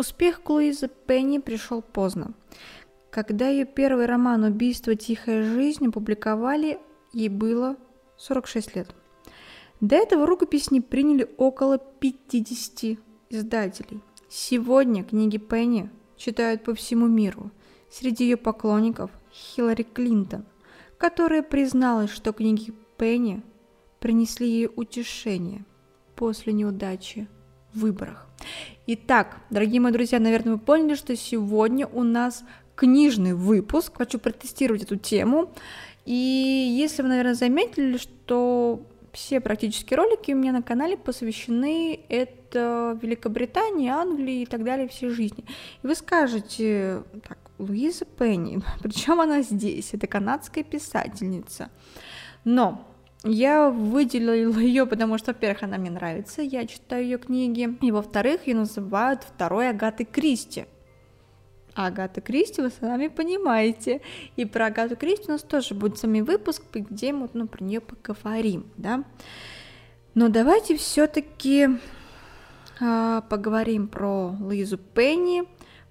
Успех Луизы Пенни пришел поздно. Когда ее первый роман «Убийство. Тихая жизнь» опубликовали, ей было 46 лет. До этого рукопись не приняли около 50 издателей. Сегодня книги Пенни читают по всему миру. Среди ее поклонников Хиллари Клинтон, которая призналась, что книги Пенни принесли ей утешение после неудачи в выборах. Итак, дорогие мои друзья, наверное, вы поняли, что сегодня у нас книжный выпуск. Хочу протестировать эту тему. И если вы, наверное, заметили, что все практически ролики у меня на канале посвящены это Великобритании, Англии и так далее всей жизни. И вы скажете, так, Луиза Пенни, причем она здесь, это канадская писательница. Но я выделила ее, потому что, во-первых, она мне нравится, я читаю ее книги, и во-вторых, ее называют второй Агатой Кристи. Агата Кристи вы сами понимаете. И про Агату Кристи у нас тоже будет самый выпуск, где мы ну, про нее поговорим, да. Но давайте все-таки э, а, поговорим про Лизу Пенни,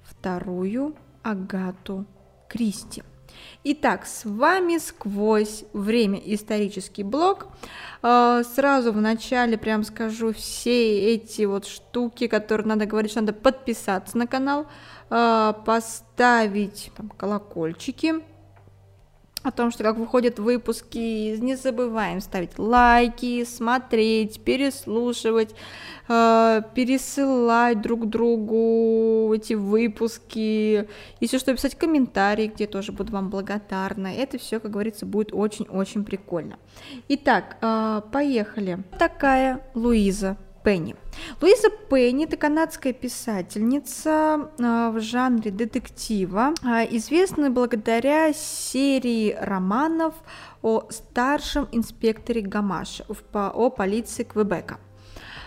вторую Агату Кристи. Итак, с вами сквозь время исторический блог. А, сразу в начале прям скажу все эти вот штуки, которые надо говорить, что надо подписаться на канал, а, поставить там, колокольчики, о том, что как выходят выпуски, не забываем ставить лайки, смотреть, переслушивать, э, пересылать друг другу эти выпуски, если что, писать комментарии, где тоже буду вам благодарна. Это все, как говорится, будет очень-очень прикольно. Итак, э, поехали. Такая Луиза Пенни. Луиза Пенни – это канадская писательница а, в жанре детектива, а, известна благодаря серии романов о старшем инспекторе Гамаше о полиции Квебека.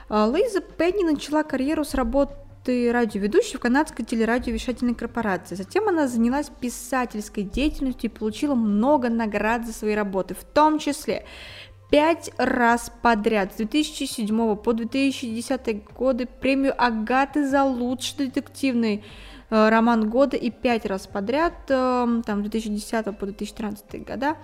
А, Луиза Пенни начала карьеру с работы радиоведущей в канадской телерадиовещательной корпорации. Затем она занялась писательской деятельностью и получила много наград за свои работы, в том числе пять раз подряд с 2007 по 2010 годы премию Агаты за лучший детективный роман года и пять раз подряд, э, там 2010 по 2013 года,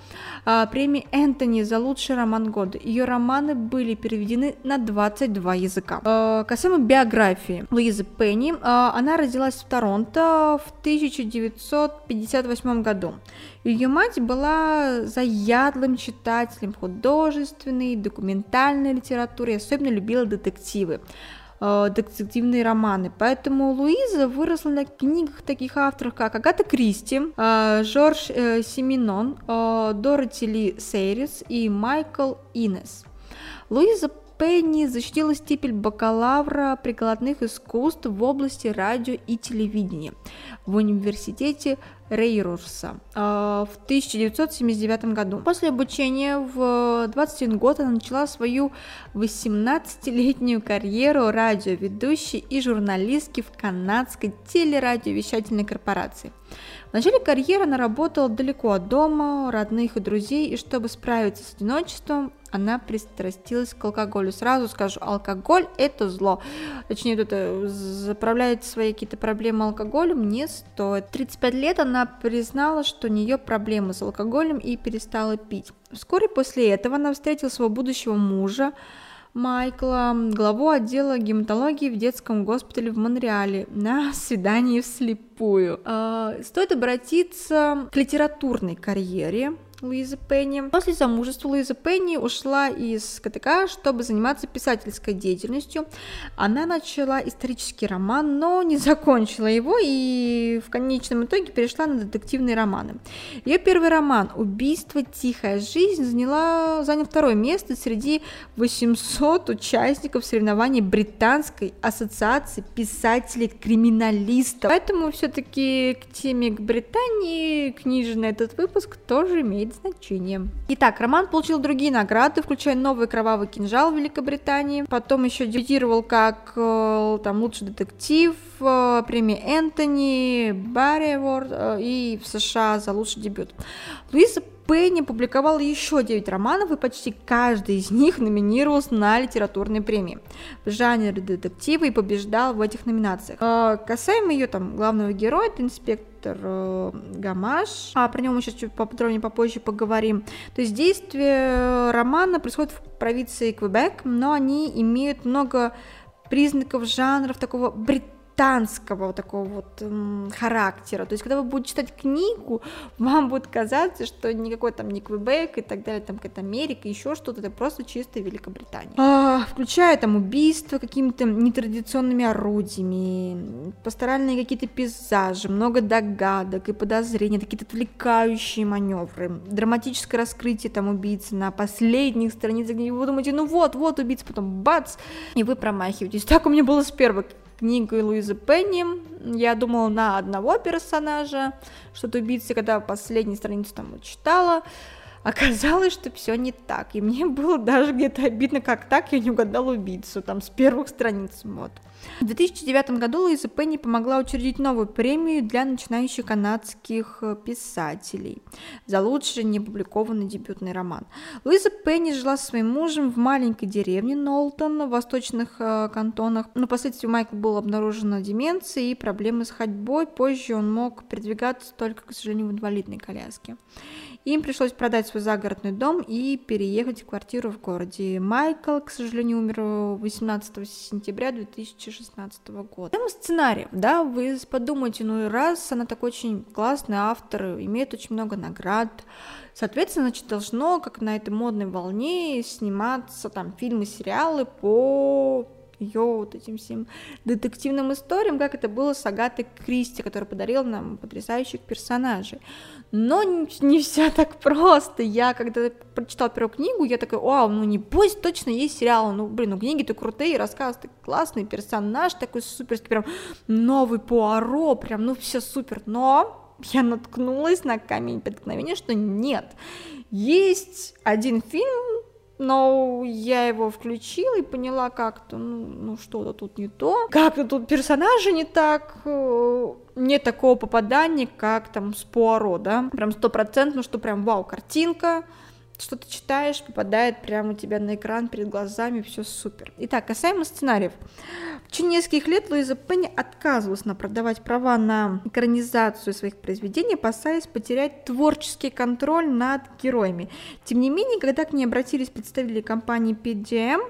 э, премии Энтони за лучший роман года. Ее романы были переведены на 22 языка. Касаемо биографии Луизы Пенни, она родилась в Торонто в 1958 году. Ее мать была заядлым читателем художественной, документальной литературы особенно любила детективы. Э, детективные романы. Поэтому Луиза выросла на книгах таких авторов, как Агата Кристи, э, Жорж э, Семенон, Дороти Ли Сейрис и Майкл Инес. Луиза Пенни защитила степень бакалавра прикладных искусств в области радио и телевидения в университете Рейрурса в 1979 году. После обучения в 21 год она начала свою 18-летнюю карьеру радиоведущей и журналистки в канадской телерадиовещательной корпорации. В начале карьеры она работала далеко от дома, родных и друзей, и чтобы справиться с одиночеством, она пристрастилась к алкоголю. Сразу скажу, алкоголь это зло. Точнее, это заправлять свои какие-то проблемы алкоголем не стоит. 35 лет она признала, что у нее проблемы с алкоголем и перестала пить. Вскоре после этого она встретила своего будущего мужа, Майкла, главу отдела гематологии в детском госпитале в Монреале на свидании вслепую. А, стоит обратиться к литературной карьере Луиза Пенни. После замужества Луиза Пенни ушла из КТК, чтобы заниматься писательской деятельностью. Она начала исторический роман, но не закончила его и в конечном итоге перешла на детективные романы. Ее первый роман «Убийство. Тихая жизнь» заняла, занял второе место среди 800 участников соревнований Британской ассоциации писателей-криминалистов. Поэтому все-таки к теме к Британии книжный этот выпуск тоже имеет имеет значение. Итак, роман получил другие награды, включая новый кровавый кинжал в Великобритании. Потом еще дебютировал как э, там лучший детектив, э, премия Энтони, Барри Award э, и в США за лучший дебют. Луиза Пенни публиковала еще 9 романов, и почти каждый из них номинировался на литературные премии в жанре детектива и побеждал в этих номинациях. А, касаемо ее там главного героя, это инспектор э, Гамаш, а про него мы сейчас чуть поподробнее попозже поговорим. То есть действие романа происходит в провинции Квебек, но они имеют много признаков жанров такого британского британского вот такого вот м, характера. То есть, когда вы будете читать книгу, вам будет казаться, что никакой там не Квебек и так далее, там какая-то Америка, еще что-то, это просто чисто Великобритания. А, включая там убийства какими-то нетрадиционными орудиями, пасторальные какие-то пейзажи, много догадок и подозрений, какие-то отвлекающие маневры, драматическое раскрытие там убийцы на последних страницах, где вы думаете, ну вот, вот убийца, потом бац, и вы промахиваетесь. Так у меня было с первой книгой Луизы Пенни. Я думала на одного персонажа, что-то убийцы, когда последнюю страницу там читала, оказалось, что все не так. И мне было даже где-то обидно, как так я не угадала убийцу, там, с первых страниц, вот. В 2009 году Луиза Пенни помогла учредить новую премию для начинающих канадских э, писателей за лучший неопубликованный дебютный роман. Луиза Пенни жила со своим мужем в маленькой деревне Нолтон в восточных э, кантонах, но впоследствии Майкл был обнаружен деменцией и проблемы с ходьбой. Позже он мог передвигаться только, к сожалению, в инвалидной коляске. Им пришлось продать свой загородный дом и переехать в квартиру в городе. Майкл, к сожалению, умер 18 сентября 2016 года. Тема сценариев, да, вы подумайте, ну раз она такой очень классный автор, имеет очень много наград, соответственно, значит, должно, как на этой модной волне, сниматься там фильмы, сериалы по ее вот этим всем детективным историям, как это было с Агатой Кристи, которая подарила нам потрясающих персонажей. Но не все так просто. Я, когда прочитала первую книгу, я такая, вау, ну не пусть точно есть сериал. Ну, блин, ну книги-то крутые, рассказ такой классный, персонаж такой суперский, прям новый Пуаро, прям, ну все супер. Но я наткнулась на камень преткновения, что нет. Есть один фильм, но я его включила и поняла как-то, ну, ну что-то тут не то, как-то тут персонажи не так, э, нет такого попадания, как там с Пуаро, да, прям стопроцентно, что прям вау, картинка, что ты читаешь, попадает прямо у тебя на экран перед глазами, все супер. Итак, касаемо сценариев. В течение нескольких лет Луиза Пенни отказывалась на продавать права на экранизацию своих произведений, опасаясь потерять творческий контроль над героями. Тем не менее, когда к ней обратились представители компании PGM,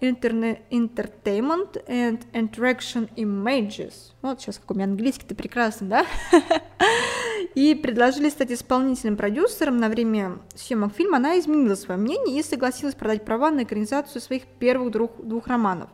Internet Entertainment and Interaction Images. Вот сейчас как у меня английский, ты прекрасно, да? И предложили стать исполнительным продюсером на время съемок фильма. Она изменила свое мнение и согласилась продать права на экранизацию своих первых двух, двух романов.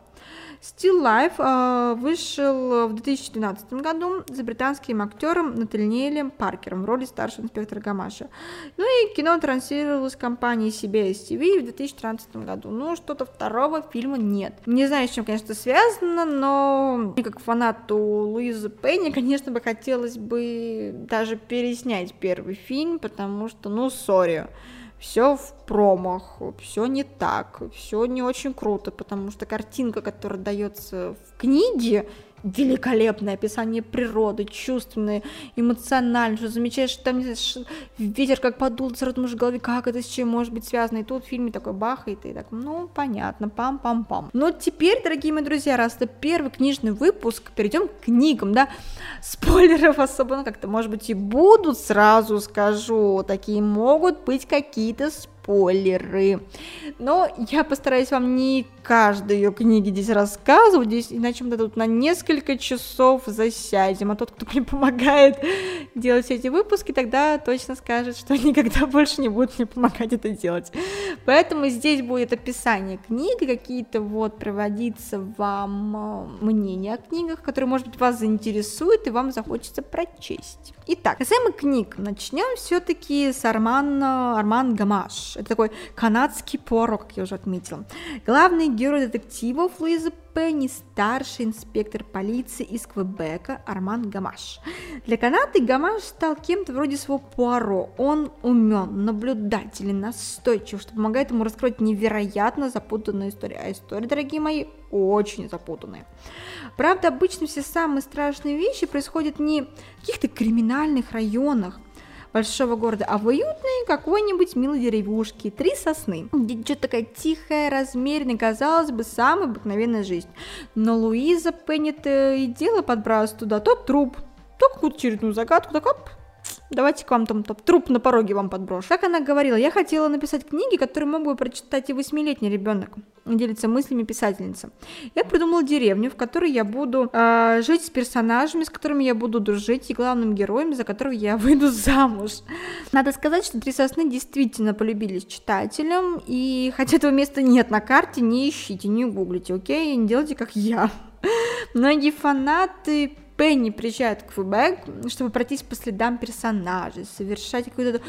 Still Life э, вышел в 2012 году за британским актером Натальниэлем Паркером в роли старшего инспектора Гамаша. Ну и кино транслировалось компанией CBS TV в 2013 году. Ну, что-то второго фильма нет. Не знаю, с чем, конечно, связано, но как фанату Луизы Пенни, конечно, бы хотелось бы даже переснять первый фильм, потому что, ну, сори все в промах, все не так, все не очень круто, потому что картинка, которая дается в книге, великолепное описание природы, чувственное, эмоциональное, что замечаешь, что там ветер как подул, сразу думаешь в голове, как это с чем может быть связано, и тут в фильме такой бахает, и так, ну, понятно, пам-пам-пам. Но теперь, дорогие мои друзья, раз это первый книжный выпуск, перейдем к книгам, да, спойлеров особо, ну, как-то, может быть, и будут, сразу скажу, такие могут быть какие-то спойлеры, спойлеры. Но я постараюсь вам не каждой ее книги здесь рассказывать, здесь, иначе мы тут на несколько часов засядем, а тот, кто мне помогает делать эти выпуски, тогда точно скажет, что никогда больше не будет мне помогать это делать. Поэтому здесь будет описание книги, какие-то вот приводиться вам э, мнения о книгах, которые, может быть, вас заинтересуют и вам захочется прочесть. Итак, касаемо книг, начнем все-таки с Армана, Арман Гамаш. Это такой канадский поро, как я уже отметила. Главный герой детективов Луиза Пенни, старший инспектор полиции из Квебека Арман Гамаш. Для Канады Гамаш стал кем-то вроде своего Пуаро. Он умен, наблюдателен, настойчив, что помогает ему раскрыть невероятно запутанную историю. А история, дорогие мои, очень запутанная. Правда, обычно все самые страшные вещи происходят не в каких-то криминальных районах, большого города, а в уютной какой-нибудь милой деревушке. Три сосны. Что-то такая тихая, размеренная, казалось бы, самая обыкновенная жизнь. Но Луиза Пеннет и дело подбрасывает туда то труп, то какую-то очередную загадку, так оп, Давайте к вам там, там труп на пороге вам подброшу. Как она говорила, я хотела написать книги, которые мог бы прочитать и восьмилетний ребенок. Делится мыслями писательница. Я придумала деревню, в которой я буду э, жить с персонажами, с которыми я буду дружить, и главным героем, за которого я выйду замуж. Надо сказать, что «Три сосны» действительно полюбились читателям, и хотя этого места нет на карте, не ищите, не гуглите, окей? Не делайте, как я. Многие фанаты Пенни приезжает в Квебек, чтобы пройтись по следам персонажей, совершать какой-то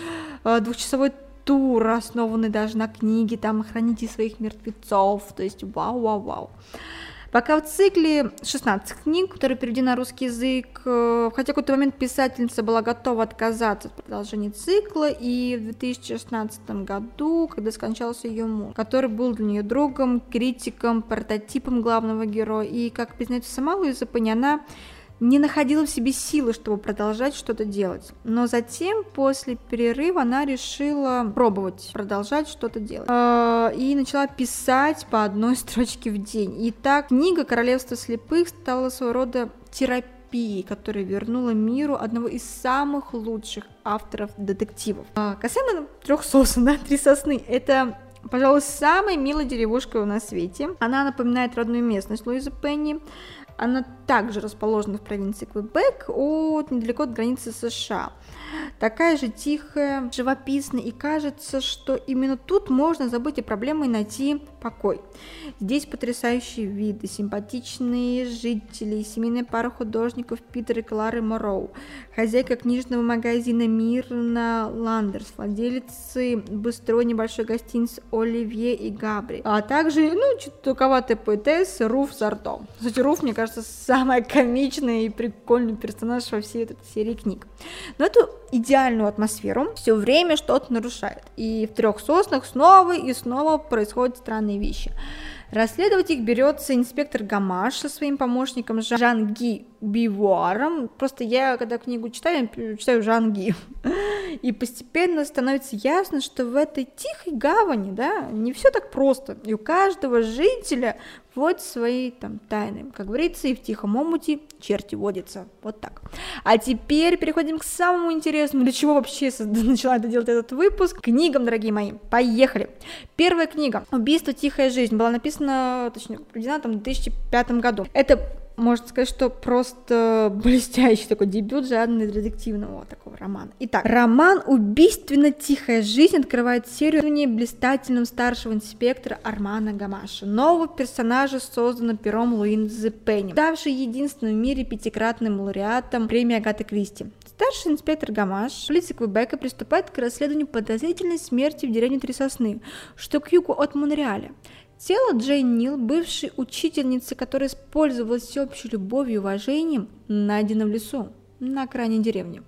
э, двухчасовой тур, основанный даже на книге, там, «Храните своих мертвецов», то есть вау-вау-вау. Пока в цикле 16 книг, которые переведены на русский язык, э, хотя в какой-то момент писательница была готова отказаться от продолжения цикла, и в 2016 году, когда скончался ее муж, который был для нее другом, критиком, прототипом главного героя, и, как признается сама Луиза Пенни, она не находила в себе силы, чтобы продолжать что-то делать. Но затем, после перерыва, она решила пробовать продолжать что-то делать. А, и начала писать по одной строчке в день. И так книга «Королевство слепых» стала своего рода терапией, которая вернула миру одного из самых лучших авторов детективов. А, касаемо трех сосен, да, три сосны, это пожалуй, самая милая деревушка в свете. Она напоминает родную местность Луизы Пенни. Она также расположена в провинции Квебек, от, недалеко от границы США. Такая же тихая, живописная, и кажется, что именно тут можно забыть о проблеме и найти покой. Здесь потрясающие виды, симпатичные жители, семейная пара художников Питер и Клары Мороу, хозяйка книжного магазина Мирна Ландерс, владелицы быстрой небольшой гостиницы Оливье и Габри, а также, ну, чутковатая поэтесса Руф Зарто. Кстати, Руф, мне кажется, самая комичная и прикольный персонаж во всей этой серии книг. Но эту идеальную атмосферу все время что-то нарушает. И в трех соснах снова и снова происходят странные вещи. Расследовать их берется инспектор Гамаш со своим помощником Жан Ги Бивуаром. Просто я, когда книгу читаю, читаю Жан Ги. И постепенно становится ясно, что в этой тихой гавани, да, не все так просто. И у каждого жителя вот свои там тайны. Как говорится, и в тихом омуте черти водятся. Вот так. А теперь переходим к самому интересному, для чего вообще начала это делать этот выпуск. Книгам, дорогие мои. Поехали. Первая книга «Убийство. Тихая жизнь» была написана, точнее, проведена там в 2005 году. Это можно сказать, что просто блестящий такой дебют жанра детективного такого романа. Итак, роман «Убийственно тихая жизнь» открывает серию блистательным старшего инспектора Армана Гамаша, нового персонажа, созданного пером Луинзы Пенни, ставший единственным в мире пятикратным лауреатом премии Агаты Кристи. Старший инспектор Гамаш, полиция Квебека, приступает к расследованию подозрительной смерти в деревне Три Сосны, что к югу от Монреаля. Тело Джейн Нил, бывшей учительницы, которая использовалась всеобщей любовью и уважением, найдено в лесу на окраине деревни.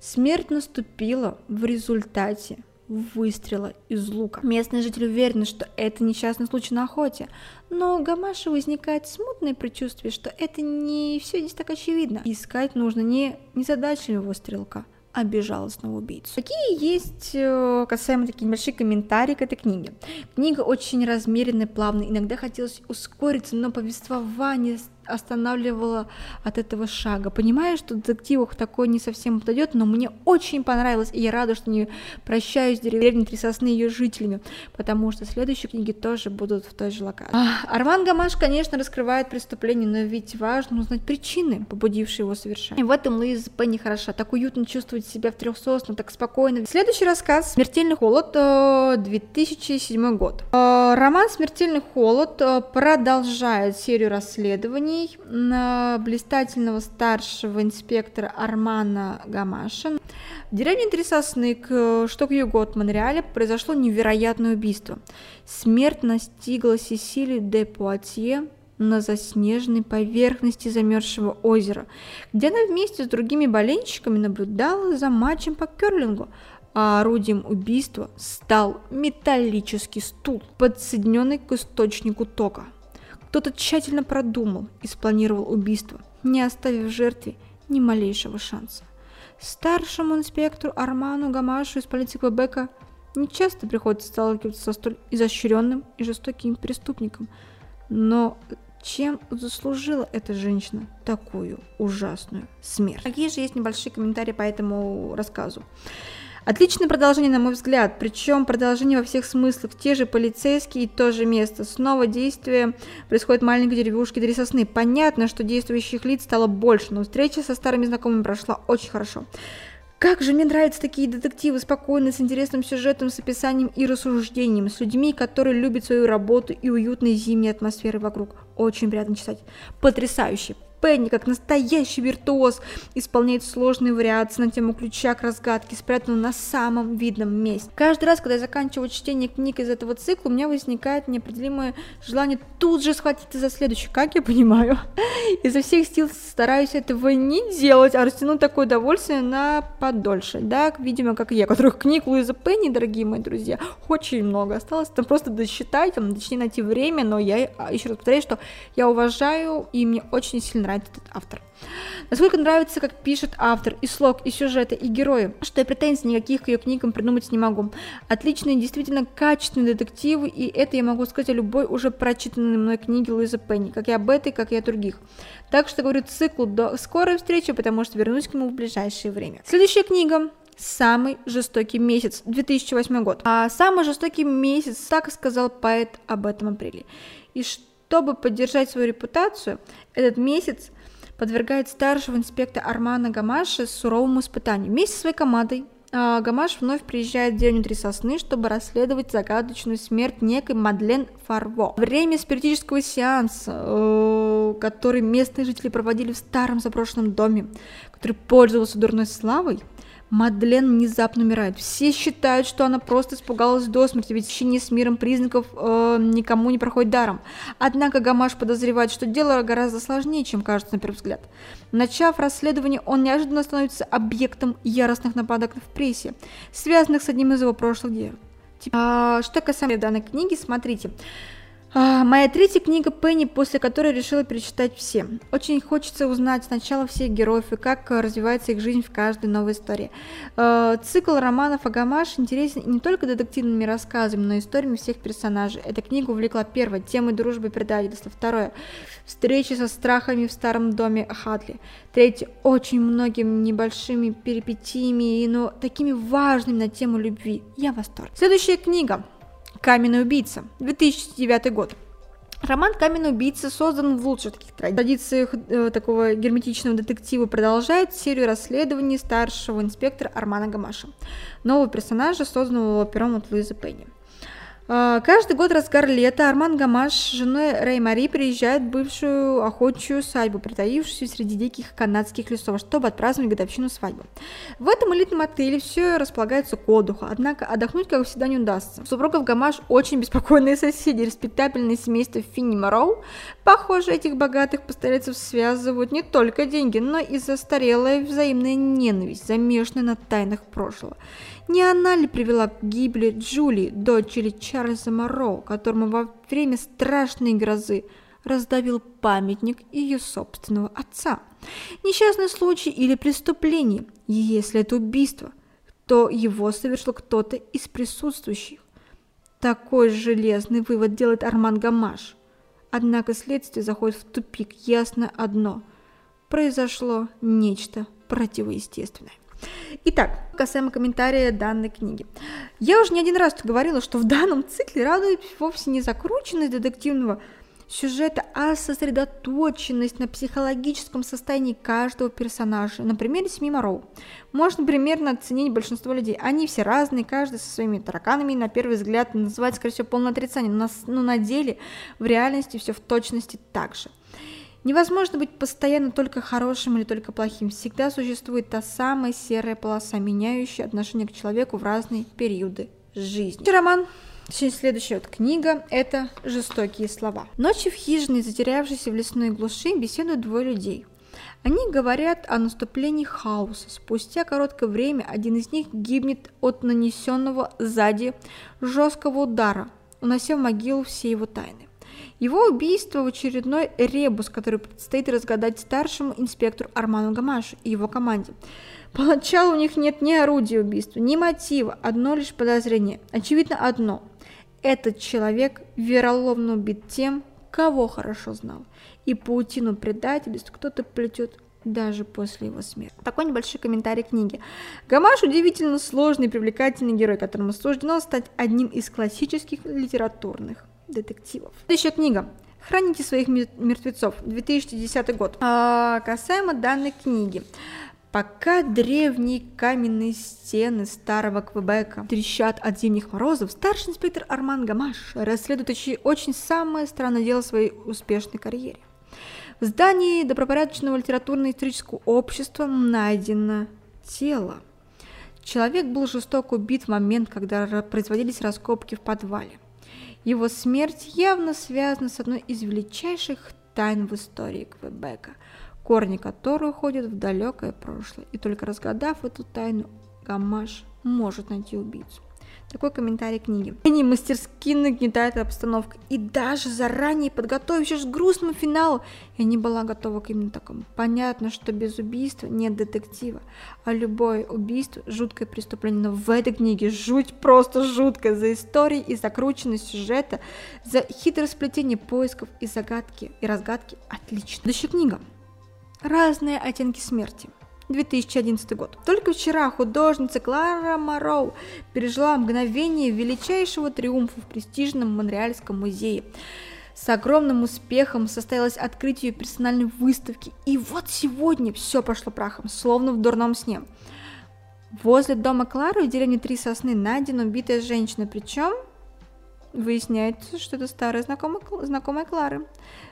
Смерть наступила в результате выстрела из лука. Местные жители уверены, что это несчастный случай на охоте, но у Гамаши возникает смутное предчувствие, что это не все здесь так очевидно. Искать нужно не незадачливого стрелка, а безжалостного убийцу. Какие есть э, касаемо такие небольшие комментарии к этой книге? Книга очень размеренная, плавная, иногда хотелось ускориться, но повествование останавливало от этого шага. Понимаю, что детективах такое не совсем подойдет, но мне очень понравилось, и я рада, что не прощаюсь с деревней Три Сосны ее жителями, потому что следующие книги тоже будут в той же локации. А, Арман Гамаш, конечно, раскрывает преступление, но ведь важно узнать причины, побудившие его совершать. И в этом Луиза Пенни хороша, так уютно чувствовать себя в трех соснах, так спокойно. Следующий рассказ «Смертельный холод», 2007 э, год. Э, роман «Смертельный холод» э, продолжает серию расследований обвинений на блистательного старшего инспектора Армана Гамаша. В деревне Три Сосны, что к от Монреаля, произошло невероятное убийство. Смерть настигла Сесилию де Пуатье на заснеженной поверхности замерзшего озера, где она вместе с другими болельщиками наблюдала за матчем по керлингу, а орудием убийства стал металлический стул, подсоединенный к источнику тока. Кто-то тщательно продумал и спланировал убийство, не оставив жертве ни малейшего шанса. Старшему инспектору Арману Гамашу из полиции Квебека не часто приходится сталкиваться со столь изощренным и жестоким преступником. Но чем заслужила эта женщина такую ужасную смерть? Какие же есть небольшие комментарии по этому рассказу? Отличное продолжение, на мой взгляд, причем продолжение во всех смыслах. Те же полицейские и то же место. Снова действие происходит в маленькой деревушке Три Сосны. Понятно, что действующих лиц стало больше, но встреча со старыми знакомыми прошла очень хорошо. Как же мне нравятся такие детективы, спокойные, с интересным сюжетом, с описанием и рассуждением, с людьми, которые любят свою работу и уютной зимней атмосферы вокруг. Очень приятно читать. Потрясающе, Пенни, как настоящий виртуоз, исполняет сложные вариации на тему ключа к разгадке, спрятанную на самом видном месте. Каждый раз, когда я заканчиваю чтение книг из этого цикла, у меня возникает неопределимое желание тут же схватиться за следующий, как я понимаю. Изо всех сил стараюсь этого не делать, а растянуть такое удовольствие на подольше. Да, видимо, как я, которых книг Луиза Пенни, дорогие мои друзья, очень много осталось. Там просто досчитать, там, точнее найти время, но я а, еще раз повторяю, что я уважаю и мне очень сильно нравится этот автор. Насколько нравится, как пишет автор, и слог, и сюжеты, и герои, что я претензий никаких к ее книгам придумать не могу. Отличные, действительно качественные детективы, и это я могу сказать о любой уже прочитанной мной книге Луизы Пенни, как и об этой, как и о других. Так что говорю циклу до скорой встречи, потому что вернусь к нему в ближайшее время. Следующая книга самый жестокий месяц, 2008 год. А самый жестокий месяц, так сказал поэт об этом апреле. И что чтобы поддержать свою репутацию, этот месяц подвергает старшего инспектора Армана Гамаша суровому испытанию. Вместе со своей командой а, Гамаш вновь приезжает в деревню Три Сосны, чтобы расследовать загадочную смерть некой Мадлен Фарво. Время спиритического сеанса, э, который местные жители проводили в старом заброшенном доме, который пользовался дурной славой, Мадлен внезапно умирает. Все считают, что она просто испугалась до смерти, ведь ощущение с миром признаков э, никому не проходит даром. Однако Гамаш подозревает, что дело гораздо сложнее, чем кажется на первый взгляд. Начав расследование, он неожиданно становится объектом яростных нападок в прессе, связанных с одним из его прошлых дел. А, что касается данной книги, смотрите. А, моя третья книга Пенни, после которой решила перечитать все. Очень хочется узнать сначала всех героев и как развивается их жизнь в каждой новой истории. А, цикл романов Агамаш интересен не только детективными рассказами, но и историями всех персонажей. Эта книга увлекла первое, темой дружбы и предательства. Второе, встречи со страхами в старом доме Хатли. Третье, очень многими небольшими перипетиями, но такими важными на тему любви. Я в восторге. Следующая книга «Каменный убийца», 2009 год. Роман «Каменный убийца» создан в лучших таких традициях э, такого герметичного детектива, продолжает серию расследований старшего инспектора Армана Гамаша, нового персонажа, созданного пером от Луизы Пенни. А, каждый год разгар лета Арман Гамаш с женой Рэй Мари приезжает в бывшую охотчую свадьбу, притаившуюся среди диких канадских лесов, чтобы отпраздновать годовщину свадьбы. В этом элитном отеле все располагается к отдыху, однако отдохнуть, как всегда, не удастся. Супругов Гамаш очень беспокойные соседи, респектабельное семейство Финни Мороу. Похоже, этих богатых постояльцев связывают не только деньги, но и застарелая взаимная ненависть, замешанная на тайнах прошлого. Не она ли привела к гибели Джули, дочери Чарльза Моро, которому во время страшной грозы раздавил памятник ее собственного отца? Несчастный случай или преступление? Если это убийство, то его совершил кто-то из присутствующих. Такой железный вывод делает Арман Гамаш. Однако следствие заходит в тупик. Ясно одно. Произошло нечто противоестественное. Итак, касаемо комментария данной книги. Я уже не один раз говорила, что в данном цикле радует вовсе не закрученность детективного сюжета, а сосредоточенность на психологическом состоянии каждого персонажа. На примере Семи Мороу. Можно примерно оценить большинство людей. Они все разные, каждый со своими тараканами, на первый взгляд называть, скорее всего, полное отрицание, но на, но на деле, в реальности все в точности так же. Невозможно быть постоянно только хорошим или только плохим. Всегда существует та самая серая полоса, меняющая отношение к человеку в разные периоды жизни. Роман Следующая вот книга – это «Жестокие слова». Ночью в хижине, затерявшейся в лесной глуши, беседуют двое людей. Они говорят о наступлении хаоса. Спустя короткое время один из них гибнет от нанесенного сзади жесткого удара, унося в могилу все его тайны. Его убийство в очередной ребус, который предстоит разгадать старшему инспектору Арману Гамашу и его команде. Поначалу у них нет ни орудия убийства, ни мотива, одно лишь подозрение. Очевидно одно. Этот человек вероломно убит тем, кого хорошо знал. И паутину предательств кто-то плетет даже после его смерти. Такой небольшой комментарий книги. Гамаш удивительно сложный и привлекательный герой, которому суждено стать одним из классических литературных детективов. Следующая книга. «Храните своих мертвецов», 2010 год. А, касаемо данной книги. Пока древние каменные стены старого Квебека трещат от зимних морозов, старший инспектор Арман Гамаш расследует очень самое странное дело своей успешной карьере. В здании добропорядочного литературно-исторического общества найдено тело. Человек был жестоко убит в момент, когда производились раскопки в подвале. Его смерть явно связана с одной из величайших тайн в истории Квебека, корни которой уходят в далекое прошлое, и только разгадав эту тайну, Гамаш может найти убийцу. Такой комментарий книги. Они мастерски нагнетают обстановку. И даже заранее подготовившись к грустному финалу, я не была готова к именно такому. Понятно, что без убийства нет детектива, а любое убийство – жуткое преступление. Но в этой книге жуть просто жуткая за историей и закрученность сюжета, за хитросплетение поисков и загадки и разгадки отлично. Следующая книга. Разные оттенки смерти. 2011 год. Только вчера художница Клара Мароу пережила мгновение величайшего триумфа в престижном Монреальском музее. С огромным успехом состоялось открытие персональной выставки, и вот сегодня все пошло прахом, словно в дурном сне. Возле дома Клары в деревне Три Сосны найдена убитая женщина, причем выясняется, что это старая знакомая, знакомая Клары,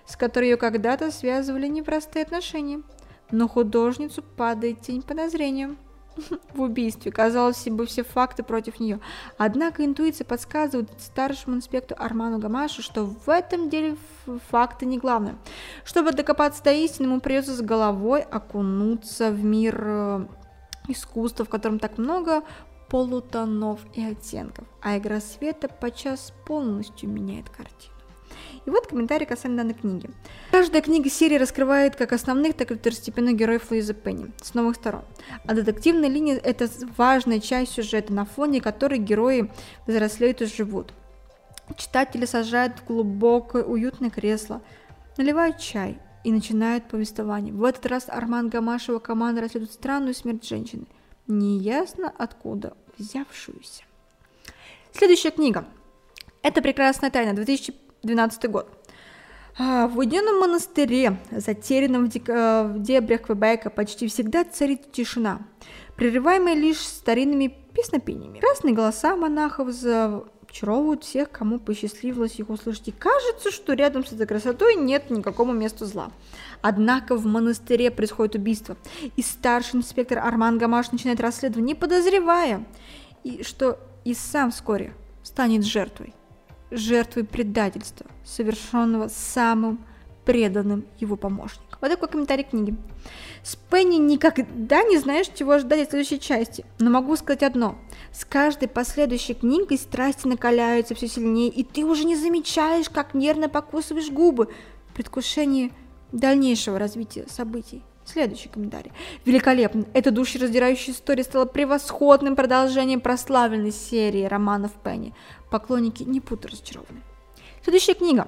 с которой ее когда-то связывали непростые отношения – но художницу падает тень подозрения в убийстве. Казалось бы, все факты против нее. Однако интуиция подсказывает старшему инспектору Арману Гамашу, что в этом деле факты не главное. Чтобы докопаться до истины, ему придется с головой окунуться в мир э, искусства, в котором так много полутонов и оттенков, а игра света подчас полностью меняет картину. И вот комментарий касаемо данной книги. Каждая книга серии раскрывает как основных, так и второстепенных героев Луизы Пенни с новых сторон. А детективная линия – это важная часть сюжета, на фоне которой герои взрослеют и живут. Читатели сажают в глубокое, уютное кресло, наливают чай и начинают повествование. В этот раз Арман Гамашева команда расследует странную смерть женщины, неясно откуда взявшуюся. Следующая книга. Это прекрасная тайна 2000 12 год. А, в уединенном монастыре, затерянном в, дек... Э, в дебрях Квебека, почти всегда царит тишина, прерываемая лишь старинными песнопениями. Красные голоса монахов зачаровывают всех, кому посчастливилось их услышать, и кажется, что рядом с этой красотой нет никакого места зла. Однако в монастыре происходит убийство, и старший инспектор Арман Гамаш начинает расследование, не подозревая, и что и сам вскоре станет жертвой жертвой предательства, совершенного самым преданным его помощником. Вот такой комментарий книги. С Пенни никогда не знаешь, чего ожидать от следующей части, но могу сказать одно. С каждой последующей книгой страсти накаляются все сильнее, и ты уже не замечаешь, как нервно покусываешь губы в предвкушении дальнейшего развития событий. Следующий комментарий. Великолепно. Эта душераздирающая история стала превосходным продолжением прославленной серии романов Пенни. Поклонники не будут разочарованы. Следующая книга.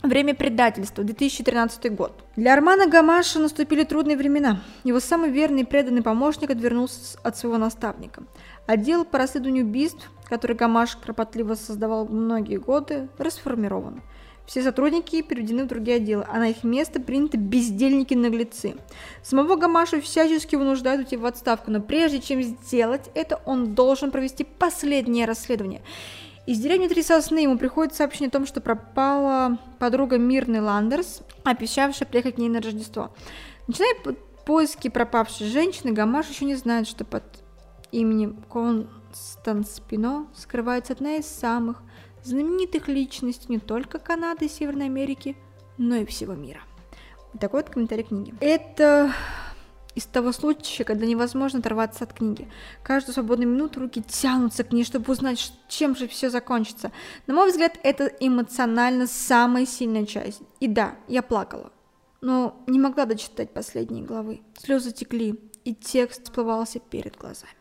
Время предательства, 2013 год. Для Армана Гамаша наступили трудные времена. Его самый верный и преданный помощник отвернулся от своего наставника. Отдел по расследованию убийств, который Гамаш кропотливо создавал многие годы, расформирован. Все сотрудники переведены в другие отделы, а на их место приняты бездельники-наглецы. Самого Гамашу всячески вынуждают уйти в отставку, но прежде чем сделать это, он должен провести последнее расследование. Из деревни Три Сосны ему приходит сообщение о том, что пропала подруга Мирны Ландерс, обещавшая приехать к ней на Рождество. Начиная поиски пропавшей женщины, Гамаш еще не знает, что под именем Констанс Пино скрывается одна из самых знаменитых личностей не только Канады и Северной Америки, но и всего мира. Такой вот комментарий книги. Это из того случая, когда невозможно оторваться от книги. Каждую свободную минуту руки тянутся к ней, чтобы узнать, чем же все закончится. На мой взгляд, это эмоционально самая сильная часть. И да, я плакала. Но не могла дочитать последние главы. Слезы текли, и текст всплывался перед глазами.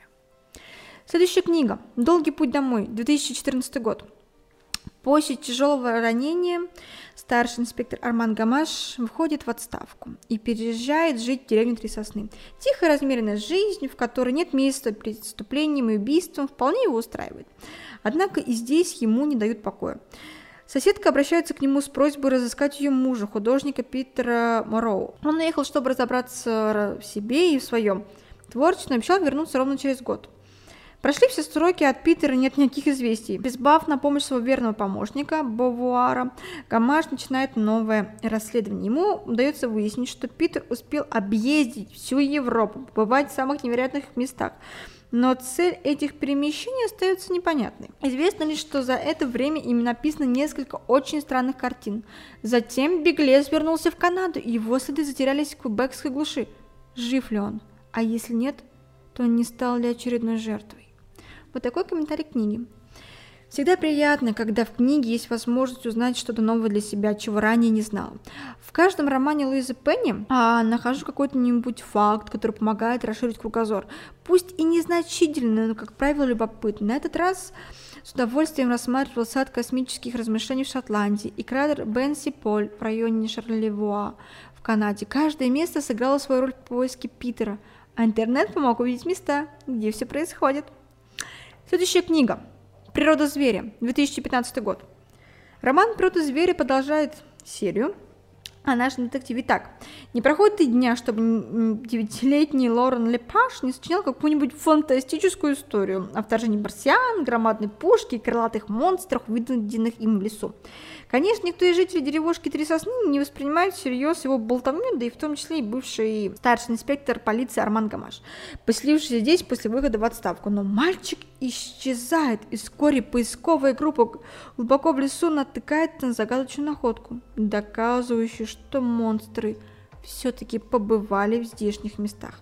Следующая книга «Долгий путь домой», 2014 год. После тяжелого ранения старший инспектор Арман Гамаш выходит в отставку и переезжает жить в деревню Три Сосны. Тихая размеренная жизнь, в которой нет места преступлениям и убийствам, вполне его устраивает. Однако и здесь ему не дают покоя. Соседка обращается к нему с просьбой разыскать ее мужа, художника Питера Мороу. Он уехал, чтобы разобраться в себе и в своем творчестве, обещал вернуться ровно через год. Прошли все сроки, от Питера нет никаких известий. Безбав на помощь своего верного помощника Бовуара, Гамаш начинает новое расследование. Ему удается выяснить, что Питер успел объездить всю Европу, побывать в самых невероятных местах. Но цель этих перемещений остается непонятной. Известно лишь, что за это время им написано несколько очень странных картин. Затем беглец вернулся в Канаду, и его следы затерялись в квебекской глуши. Жив ли он? А если нет, то не стал ли очередной жертвой? Вот такой комментарий книги. Всегда приятно, когда в книге есть возможность узнать что-то новое для себя, чего ранее не знал. В каждом романе Луизы Пенни а, нахожу какой-нибудь факт, который помогает расширить кругозор. Пусть и незначительный, но, как правило, любопытный. На этот раз с удовольствием рассматривал сад космических размышлений в Шотландии и кратер Бенси-Поль в районе Шарлевуа в Канаде. Каждое место сыграло свою роль в поиске Питера, а интернет помог увидеть места, где все происходит. Следующая книга. «Природа зверя», 2015 год. Роман «Природа зверя» продолжает серию о нашем детективе. Итак, не проходит и дня, чтобы девятилетний Лорен Лепаш не сочинял какую-нибудь фантастическую историю о вторжении марсиан, громадной пушки и крылатых монстрах, выданных им в лесу. Конечно, никто из жителей деревушки Три Сосны не воспринимает всерьез его болтовню, да и в том числе и бывший старший инспектор полиции Арман Гамаш, поселившийся здесь после выхода в отставку. Но мальчик исчезает, и вскоре поисковая группа глубоко в лесу натыкается на загадочную находку, доказывающую, что монстры все-таки побывали в здешних местах.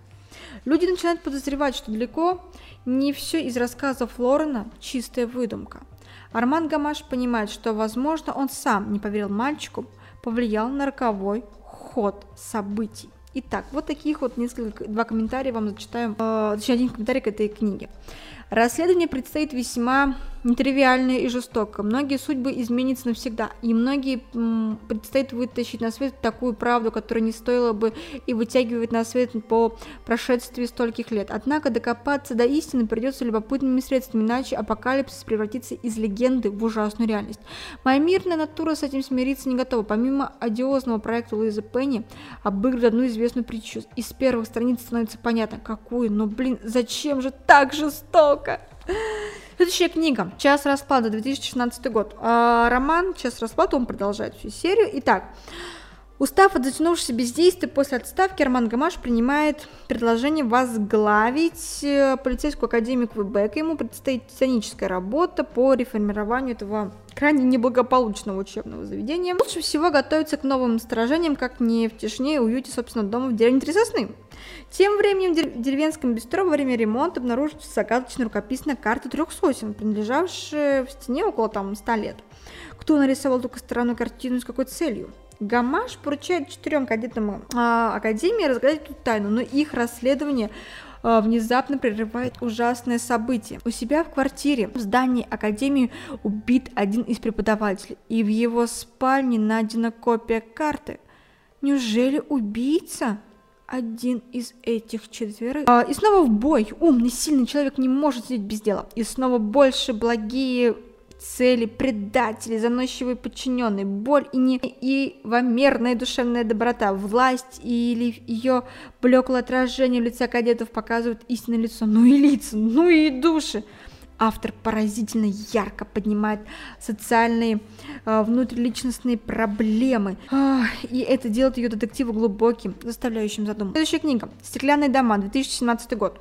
Люди начинают подозревать, что далеко не все из рассказов Лорена чистая выдумка. Арман Гамаш понимает, что, возможно, он сам не поверил мальчику, повлиял на роковой ход событий. Итак, вот таких вот несколько, два комментария вам зачитаю, э, точнее, один комментарий к этой книге. Расследование предстоит весьма нетривиальное и жестокое. Многие судьбы изменятся навсегда, и многие предстоит вытащить на свет такую правду, которую не стоило бы и вытягивать на свет по прошествии стольких лет. Однако докопаться до истины придется любопытными средствами, иначе апокалипсис превратится из легенды в ужасную реальность. Моя мирная натура с этим смириться не готова. Помимо одиозного проекта Луизы Пенни, обыгрывает одну известную притчу. Из первых страниц становится понятно, какую, но, блин, зачем же так жестоко? Следующая книга «Час расклада», 2016 год. А, роман «Час расклада», он продолжает всю серию. Итак, Устав от затянувшегося бездействия после отставки, Роман Гамаш принимает предложение возглавить э, полицейскую академию Квебека. Ему предстоит титаническая работа по реформированию этого крайне неблагополучного учебного заведения. Лучше всего готовиться к новым сражениям, как не в тишине и уюте собственного дома в деревне Три Сосны. Тем временем в деревенском бистро во время ремонта обнаружится загадочная рукописная карта трех сосен, принадлежавшая в стене около там 100 лет. Кто нарисовал такую странную картину и с какой целью? Гамаш поручает четырем кадетам а, Академии разгадать эту тайну, но их расследование а, внезапно прерывает ужасное событие. У себя в квартире в здании Академии убит один из преподавателей, и в его спальне найдена копия карты. Неужели убийца? Один из этих четверых. А, и снова в бой. Умный, сильный человек не может сидеть без дела. И снова больше благие цели, предатели, заносчивые подчиненные, боль и неивомерная душевная доброта, власть или ее блеклое отражение в лице кадетов показывают истинное лицо, ну и лица, ну и души. Автор поразительно ярко поднимает социальные э, внутриличностные проблемы, э, и это делает ее детективу глубоким, заставляющим задуматься. Следующая книга «Стеклянные дома», 2017 год.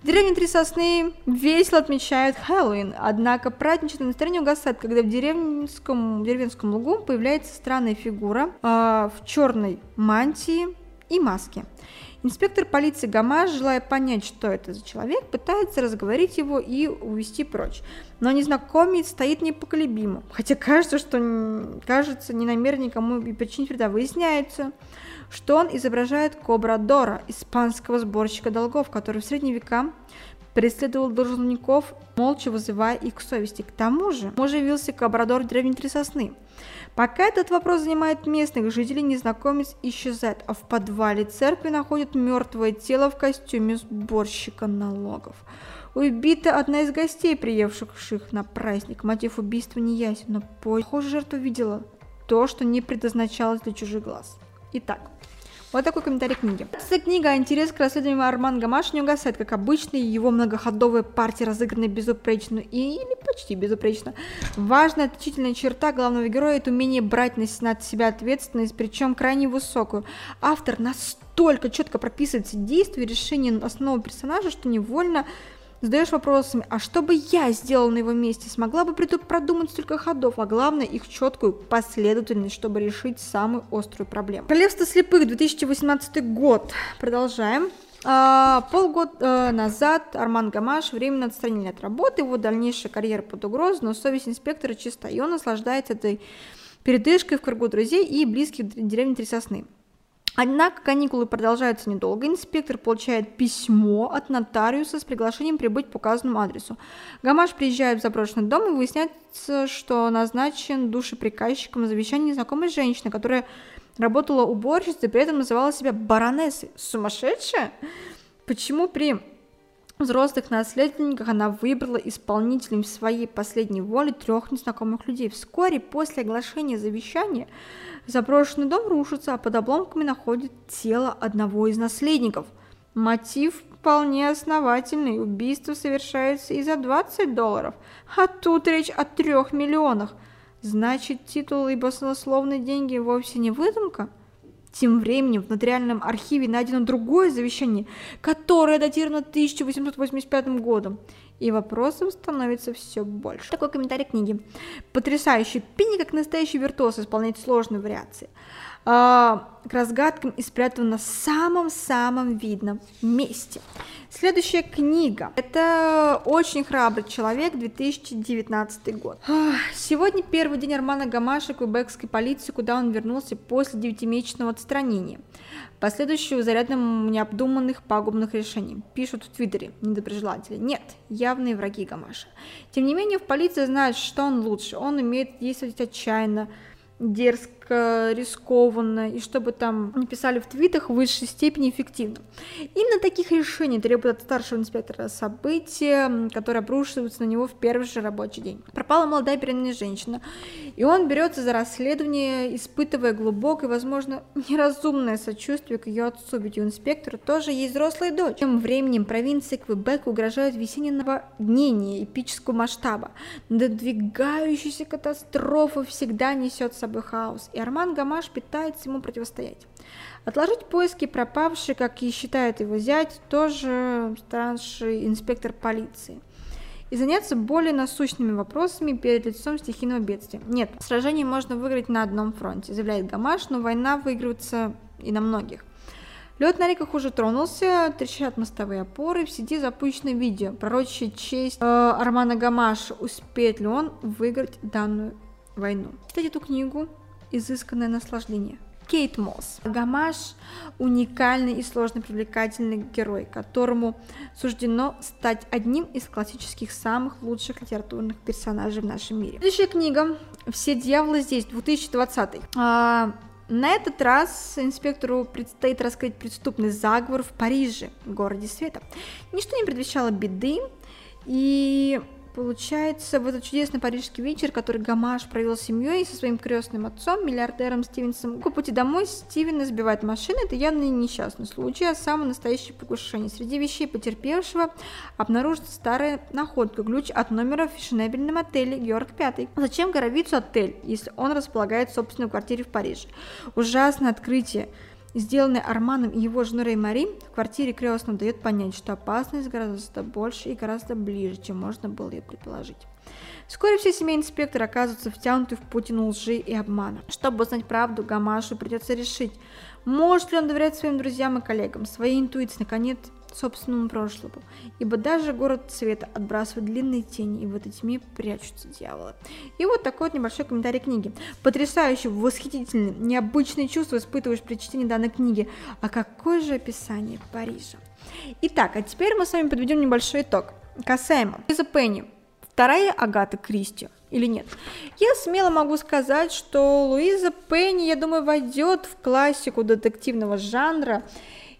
В деревне Три Сосны весело отмечают Хэллоуин, однако праздничное настроение угасает, когда в деревенском, деревенском лугу появляется странная фигура э, в черной мантии и маске. Инспектор полиции Гамаш, желая понять, что это за человек, пытается разговорить его и увести прочь. Но незнакомец стоит непоколебимо, хотя кажется, что кажется, не намерен никому и причинить вреда. Выясняется, что он изображает Кобрадора, испанского сборщика долгов, который в средние века преследовал должников, молча вызывая их к совести. К тому же, может явился Кобрадор древней три сосны. Пока этот вопрос занимает местных жителей, незнакомец исчезает, а в подвале церкви находят мертвое тело в костюме сборщика налогов. Убита одна из гостей, приехавших на праздник. Мотив убийства не ясен, но похоже, жертва видела то, что не предназначалось для чужих глаз. Итак, вот такой комментарий книги. Эта книга интерес к расследованию Арман Гамаш не угасает, как обычно, его многоходовая партия разыграна безупречно или почти безупречно. Важная отличительная черта главного героя – это умение брать на себя ответственность, причем крайне высокую. Автор настолько четко прописывает все действия и решения основного персонажа, что невольно задаешь вопросами, а что бы я сделал на его месте, смогла бы продумать столько ходов, а главное их четкую последовательность, чтобы решить самую острую проблему. Королевство слепых, 2018 год. Продолжаем. А, полгода э, назад Арман Гамаш временно отстранили от работы, его дальнейшая карьера под угрозой, но совесть инспектора чиста, и он наслаждается этой передышкой в кругу друзей и близких деревни Три Сосны. Однако каникулы продолжаются недолго. Инспектор получает письмо от нотариуса с приглашением прибыть по указанному адресу. Гамаш приезжает в заброшенный дом и выясняется, что назначен душеприказчиком завещание незнакомой женщины, которая работала уборщицей, при этом называла себя баронессой. Сумасшедшая? Почему при взрослых наследниках она выбрала исполнителем своей последней воли трех незнакомых людей? Вскоре после оглашения завещания Заброшенный дом рушится, а под обломками находит тело одного из наследников. Мотив вполне основательный. Убийство совершается и за 20 долларов. А тут речь о трех миллионах. Значит, титул и баснословные деньги вовсе не выдумка? Тем временем в нотариальном архиве найдено другое завещание, которое датировано 1885 годом и вопросов становится все больше. Такой комментарий книги. Потрясающий. Пинни как настоящий виртуоз исполняет сложные вариации. А, к разгадкам и спрятан на самом-самом видном месте. Следующая книга. Это «Очень храбрый человек», 2019 год. Сегодня первый день Армана Гамаша кубекской полиции, куда он вернулся после девятимесячного отстранения последующую зарядом необдуманных пагубных решений. Пишут в Твиттере недоброжелатели. Нет, явные враги Гамаша. Тем не менее, в полиции знают, что он лучше. Он умеет действовать отчаянно, дерзко, рискованно, и чтобы там написали в твитах в высшей степени эффективно. Именно таких решений требует от старшего инспектора события, которые обрушиваются на него в первый же рабочий день. Пропала молодая беременная женщина, и он берется за расследование, испытывая глубокое, возможно, неразумное сочувствие к ее отцу, ведь у инспектора тоже есть взрослая дочь. Тем временем провинции Квебек угрожают весеннее наводнение эпического масштаба. Надвигающаяся катастрофа всегда несет с собой хаос, и Арман Гамаш пытается ему противостоять. Отложить поиски пропавшей, как и считает его зять, тоже старший инспектор полиции и заняться более насущными вопросами перед лицом стихийного бедствия. Нет, сражение можно выиграть на одном фронте, заявляет Гамаш, но война выигрывается и на многих. Лед на реках уже тронулся, трещат мостовые опоры, в сети запущено видео, пророчащее честь э, Армана Гамаша, успеет ли он выиграть данную войну. Читать эту книгу «Изысканное наслаждение». Кейт Мосс. Гамаш – уникальный и сложно привлекательный герой, которому суждено стать одним из классических самых лучших литературных персонажей в нашем мире. Следующая книга «Все дьяволы здесь», 2020. А, на этот раз инспектору предстоит раскрыть преступный заговор в Париже, городе света. Ничто не предвещало беды, и Получается, в этот чудесный парижский вечер, который Гамаш провел с семьей и со своим крестным отцом, миллиардером Стивенсом, по пути домой Стивена сбивает машина. Это явно не несчастный случай, а самое настоящее покушение. Среди вещей потерпевшего обнаружится старая находка, ключ от номера в фешенебельном отеле Георг Пятый. Зачем Горовицу отель, если он располагает собственной квартире в Париже? Ужасное открытие сделанный Арманом и его женой Мари в квартире крестного дает понять, что опасность гораздо больше и гораздо ближе, чем можно было ее предположить. Вскоре все семейные инспекторы оказываются втянуты в путину лжи и обмана. Чтобы узнать правду, Гамашу придется решить, может ли он доверять своим друзьям и коллегам, своей интуиции, наконец, собственному прошлому, ибо даже город цвета отбрасывает длинные тени, и в этой тьме прячутся дьяволы. И вот такой вот небольшой комментарий книги. Потрясающий, восхитительный, необычные чувства испытываешь при чтении данной книги. А какое же описание Парижа? Итак, а теперь мы с вами подведем небольшой итог. Касаемо Лиза Пенни, вторая Агата Кристи или нет? Я смело могу сказать, что Луиза Пенни, я думаю, войдет в классику детективного жанра,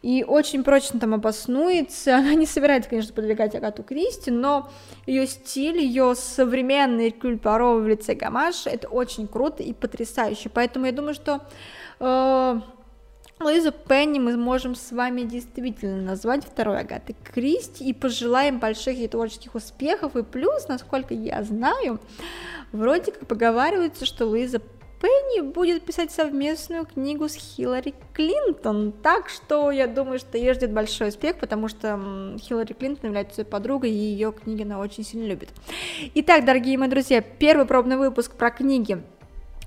и очень прочно там обоснуется. Она не собирается, конечно, подвигать Агату Кристи, но ее стиль, ее современный Кюль Паро в лице Гамаш, это очень круто и потрясающе. Поэтому я думаю, что э, Луизу Пенни мы можем с вами действительно назвать второй Агатой Кристи и пожелаем больших и творческих успехов. И плюс, насколько я знаю, вроде как поговаривается, что Луиза Пенни будет писать совместную книгу с Хиллари Клинтон. Так что я думаю, что ее ждет большой успех, потому что Хиллари Клинтон является подругой, и ее книги она очень сильно любит. Итак, дорогие мои друзья, первый пробный выпуск про книги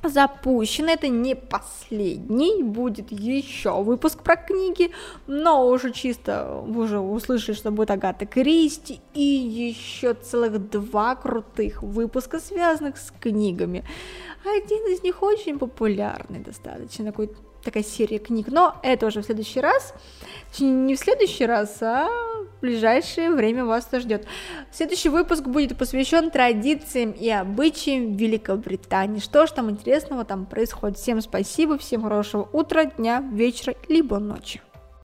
запущен. Это не последний, будет еще выпуск про книги, но уже чисто вы уже услышали, что будет Агата Кристи и еще целых два крутых выпуска, связанных с книгами. Один из них очень популярный достаточно, такой такая серия книг, но это уже в следующий раз, не в следующий раз, а в ближайшее время вас это ждет. Следующий выпуск будет посвящен традициям и обычаям Великобритании. Что ж там интересного там происходит. Всем спасибо, всем хорошего утра, дня, вечера, либо ночи.